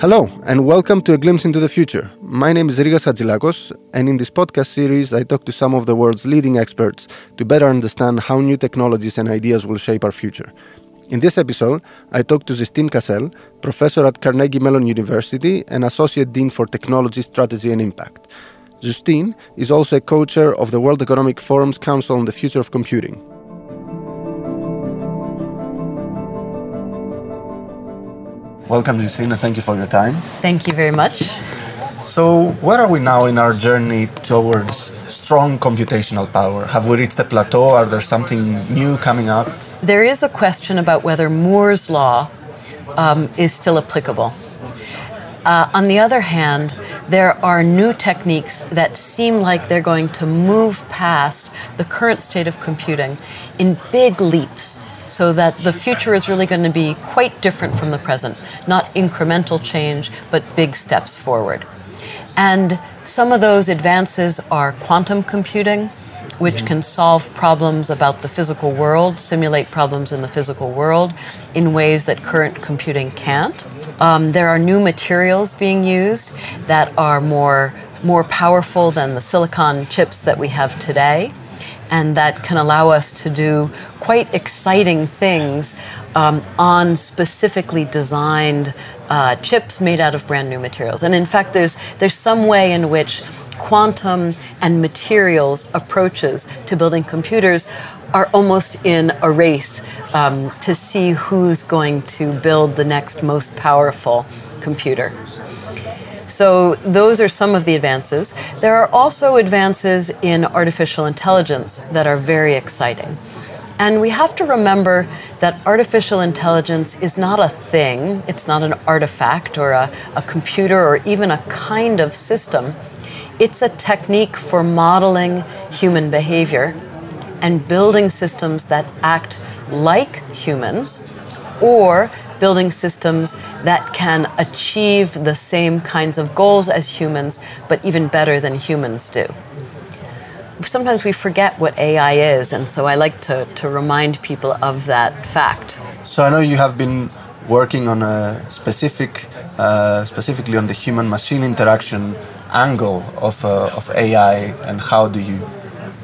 Hello, and welcome to A Glimpse into the Future. My name is Rigas Hadjilakos, and in this podcast series, I talk to some of the world's leading experts to better understand how new technologies and ideas will shape our future. In this episode, I talk to Justine Cassell, professor at Carnegie Mellon University and associate dean for technology, strategy, and impact. Justine is also a co chair of the World Economic Forum's Council on the Future of Computing. Welcome, Justine, thank you for your time. Thank you very much. So, where are we now in our journey towards strong computational power? Have we reached a plateau? Are there something new coming up? There is a question about whether Moore's law um, is still applicable. Uh, on the other hand, there are new techniques that seem like they're going to move past the current state of computing in big leaps so that the future is really going to be quite different from the present. Not incremental change, but big steps forward. And some of those advances are quantum computing, which can solve problems about the physical world, simulate problems in the physical world in ways that current computing can't. Um, there are new materials being used that are more, more powerful than the silicon chips that we have today and that can allow us to do quite exciting things um, on specifically designed uh, chips made out of brand new materials. And in fact, there's there's some way in which quantum and materials approaches to building computers are almost in a race um, to see who's going to build the next most powerful computer. So, those are some of the advances. There are also advances in artificial intelligence that are very exciting. And we have to remember that artificial intelligence is not a thing, it's not an artifact or a, a computer or even a kind of system. It's a technique for modeling human behavior and building systems that act like humans or building systems that can achieve the same kinds of goals as humans, but even better than humans do. Sometimes we forget what AI is, and so I like to, to remind people of that fact. So I know you have been working on a specific, uh, specifically on the human-machine interaction angle of, uh, of AI, and how do you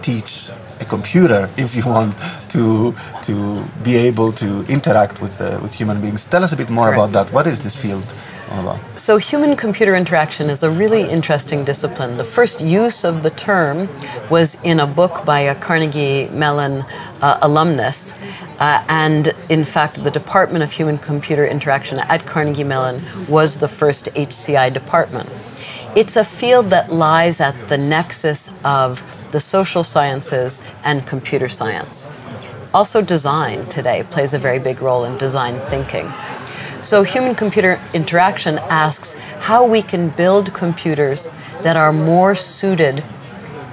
teach a computer if you want to to be able to interact with uh, with human beings. Tell us a bit more about that. What is this field? about? So, human computer interaction is a really interesting discipline. The first use of the term was in a book by a Carnegie Mellon uh, alumnus. Uh, and in fact, the Department of Human Computer Interaction at Carnegie Mellon was the first HCI department. It's a field that lies at the nexus of the social sciences and computer science. Also, design today plays a very big role in design thinking. So, human computer interaction asks how we can build computers that are more suited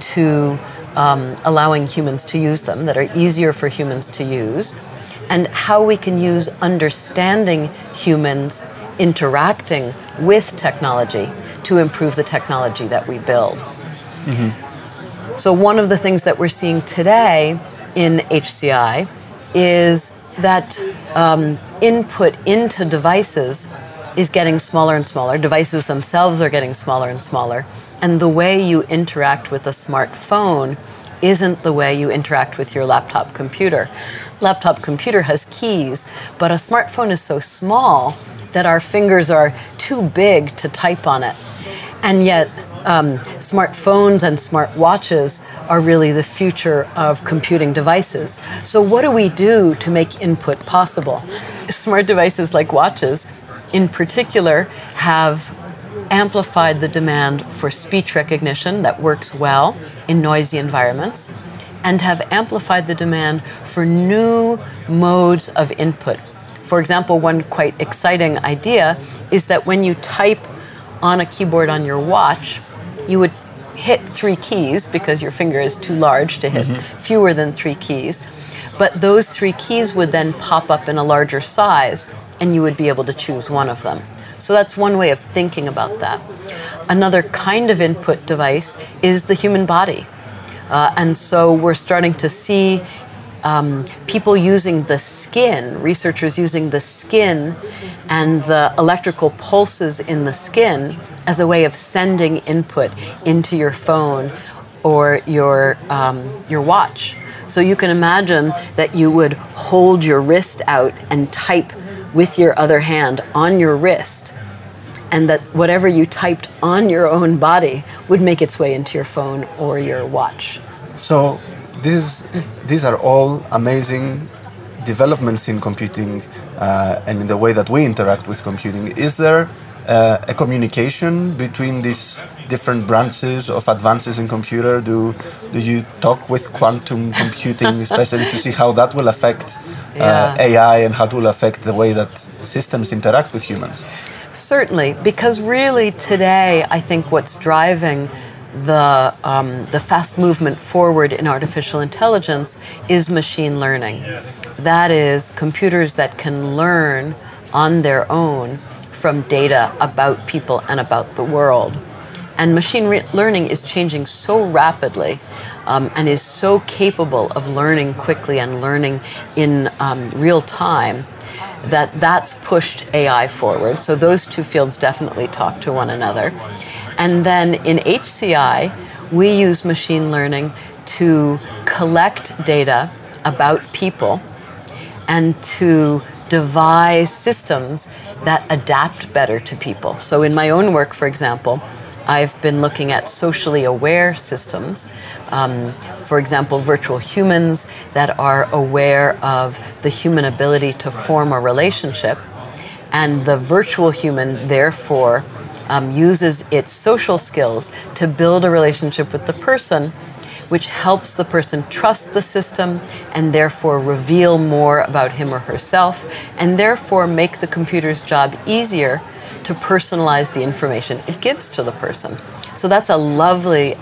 to um, allowing humans to use them, that are easier for humans to use, and how we can use understanding humans interacting with technology to improve the technology that we build. Mm-hmm. So, one of the things that we're seeing today in HCI is that um, input into devices is getting smaller and smaller. Devices themselves are getting smaller and smaller. And the way you interact with a smartphone isn't the way you interact with your laptop computer. Laptop computer has keys, but a smartphone is so small that our fingers are too big to type on it. And yet, um, smartphones and smartwatches are really the future of computing devices. So, what do we do to make input possible? Smart devices like watches, in particular, have amplified the demand for speech recognition that works well in noisy environments and have amplified the demand for new modes of input. For example, one quite exciting idea is that when you type on a keyboard on your watch, you would hit three keys because your finger is too large to hit mm-hmm. fewer than three keys. But those three keys would then pop up in a larger size, and you would be able to choose one of them. So that's one way of thinking about that. Another kind of input device is the human body. Uh, and so we're starting to see um, people using the skin, researchers using the skin and the electrical pulses in the skin as a way of sending input into your phone or your, um, your watch. So you can imagine that you would hold your wrist out and type with your other hand on your wrist, and that whatever you typed on your own body would make its way into your phone or your watch. So these, these are all amazing developments in computing uh, and in the way that we interact with computing. Is there uh, a communication between these different branches of advances in computer? Do, do you talk with quantum computing specialists to see how that will affect uh, yeah. AI and how it will affect the way that systems interact with humans? Certainly, because really today, I think what's driving the, um, the fast movement forward in artificial intelligence is machine learning. That is, computers that can learn on their own from data about people and about the world. And machine re- learning is changing so rapidly um, and is so capable of learning quickly and learning in um, real time that that's pushed AI forward. So those two fields definitely talk to one another. And then in HCI, we use machine learning to collect data about people and to devise systems that adapt better to people. So, in my own work, for example, I've been looking at socially aware systems. Um, for example, virtual humans that are aware of the human ability to form a relationship. And the virtual human, therefore, um, uses its social skills to build a relationship with the person, which helps the person trust the system and therefore reveal more about him or herself, and therefore make the computer's job easier to personalize the information it gives to the person. So that's a lovely,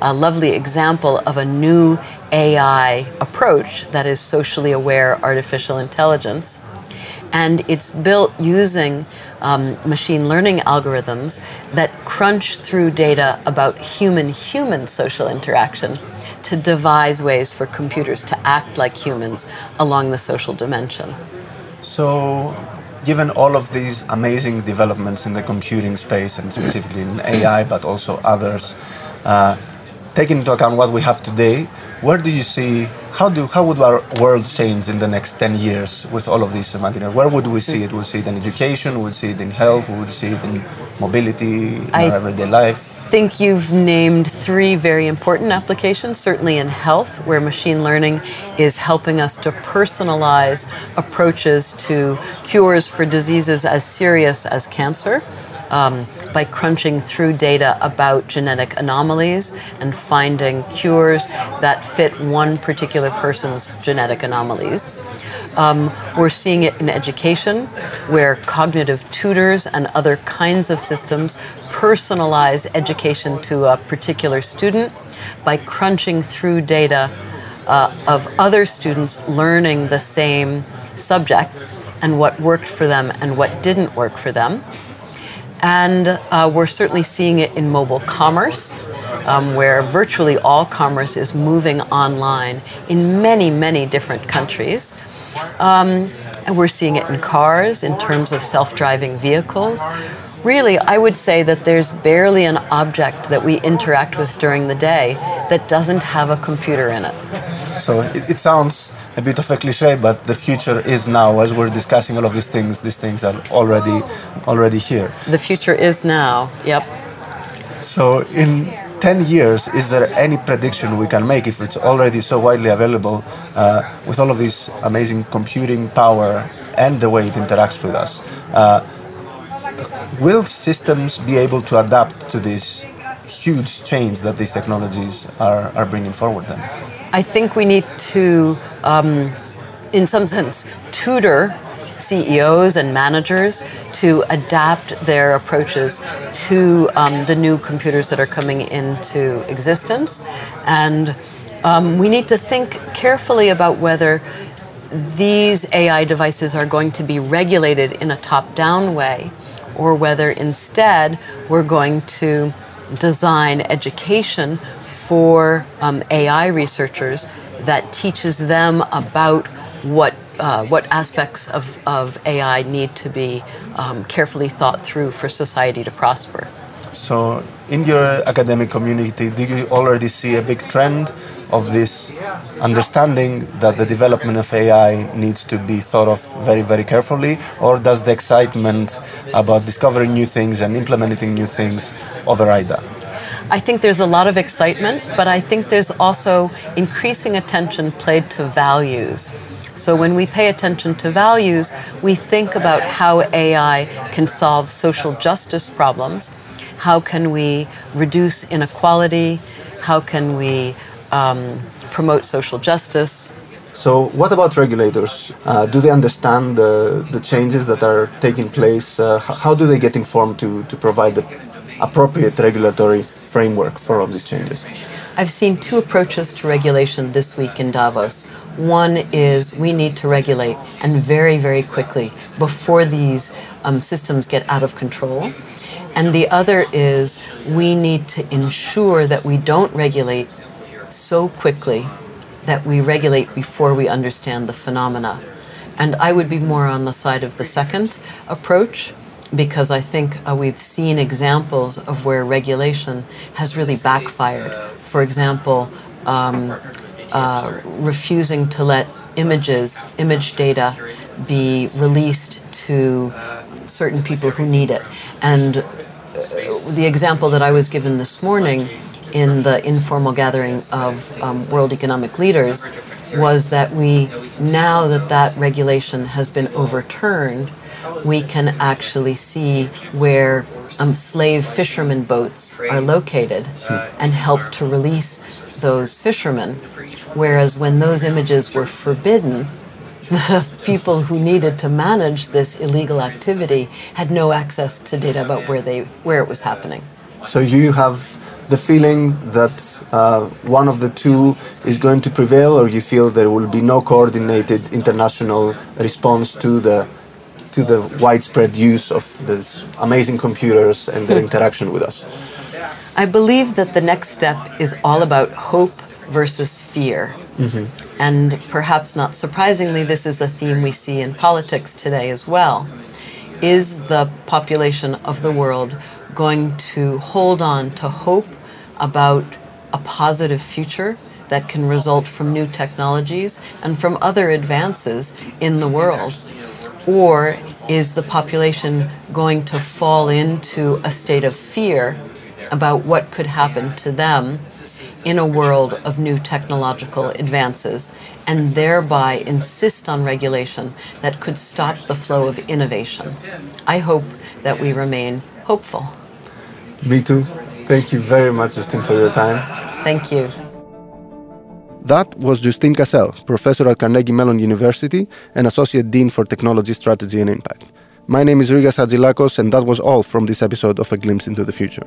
a lovely example of a new AI approach that is socially aware artificial intelligence. And it's built using um, machine learning algorithms that crunch through data about human human social interaction to devise ways for computers to act like humans along the social dimension. So, given all of these amazing developments in the computing space and specifically in AI, but also others, uh, taking into account what we have today, where do you see how do how would our world change in the next 10 years with all of this material where would we see it? Would we see it in education would we see it in health would we see it in mobility in I our everyday life. I think you've named three very important applications, certainly in health, where machine learning is helping us to personalize approaches to cures for diseases as serious as cancer um, by crunching through data about genetic anomalies and finding cures that fit one particular person's genetic anomalies. Um, we're seeing it in education, where cognitive tutors and other kinds of systems personalize education to a particular student by crunching through data uh, of other students learning the same subjects and what worked for them and what didn't work for them. And uh, we're certainly seeing it in mobile commerce, um, where virtually all commerce is moving online in many, many different countries. Um, and we're seeing it in cars in terms of self driving vehicles. Really, I would say that there's barely an object that we interact with during the day that doesn't have a computer in it. So it, it sounds a bit of a cliche, but the future is now. As we're discussing all of these things, these things are already already here. The future is now. Yep. So in 10 years, is there any prediction we can make if it's already so widely available uh, with all of this amazing computing power and the way it interacts with us? Uh, will systems be able to adapt to this huge change that these technologies are, are bringing forward then? I think we need to, um, in some sense, tutor CEOs and managers to adapt their approaches to um, the new computers that are coming into existence. And um, we need to think carefully about whether these AI devices are going to be regulated in a top down way or whether instead we're going to design education for um, AI researchers that teaches them about what uh, what aspects of, of AI need to be um, carefully thought through for society to prosper. So, in your academic community, do you already see a big trend of this understanding that the development of AI needs to be thought of very, very carefully? Or does the excitement about discovering new things and implementing new things override that? I think there's a lot of excitement, but I think there's also increasing attention played to values. So when we pay attention to values, we think about how AI can solve social justice problems. How can we reduce inequality? How can we um, promote social justice? So, what about regulators? Uh, do they understand the, the changes that are taking place? Uh, how do they get informed to, to provide the appropriate regulatory framework for all these changes? I've seen two approaches to regulation this week in Davos. One is we need to regulate, and very, very quickly, before these um, systems get out of control. And the other is we need to ensure that we don't regulate so quickly that we regulate before we understand the phenomena. And I would be more on the side of the second approach because I think uh, we've seen examples of where regulation has really backfired. For example, um, uh, refusing to let images, image data, be released to certain people who need it. And uh, the example that I was given this morning in the informal gathering of um, world economic leaders was that we, now that that regulation has been overturned, we can actually see where um, slave fishermen boats are located and help to release those fishermen. Whereas when those images were forbidden, the people who needed to manage this illegal activity had no access to data about where they where it was happening. So you have the feeling that uh, one of the two is going to prevail, or you feel there will be no coordinated international response to the to the widespread use of these amazing computers and their interaction with us? I believe that the next step is all about hope versus fear. Mm-hmm. And perhaps not surprisingly, this is a theme we see in politics today as well. Is the population of the world going to hold on to hope about a positive future that can result from new technologies and from other advances in the world? Or is the population going to fall into a state of fear about what could happen to them in a world of new technological advances and thereby insist on regulation that could stop the flow of innovation? I hope that we remain hopeful. Me too. Thank you very much, Justine, for your time. Thank you. That was Justine Cassell, professor at Carnegie Mellon University and Associate Dean for Technology Strategy and Impact. My name is Rigas Hadjilakos, and that was all from this episode of A Glimpse into the Future.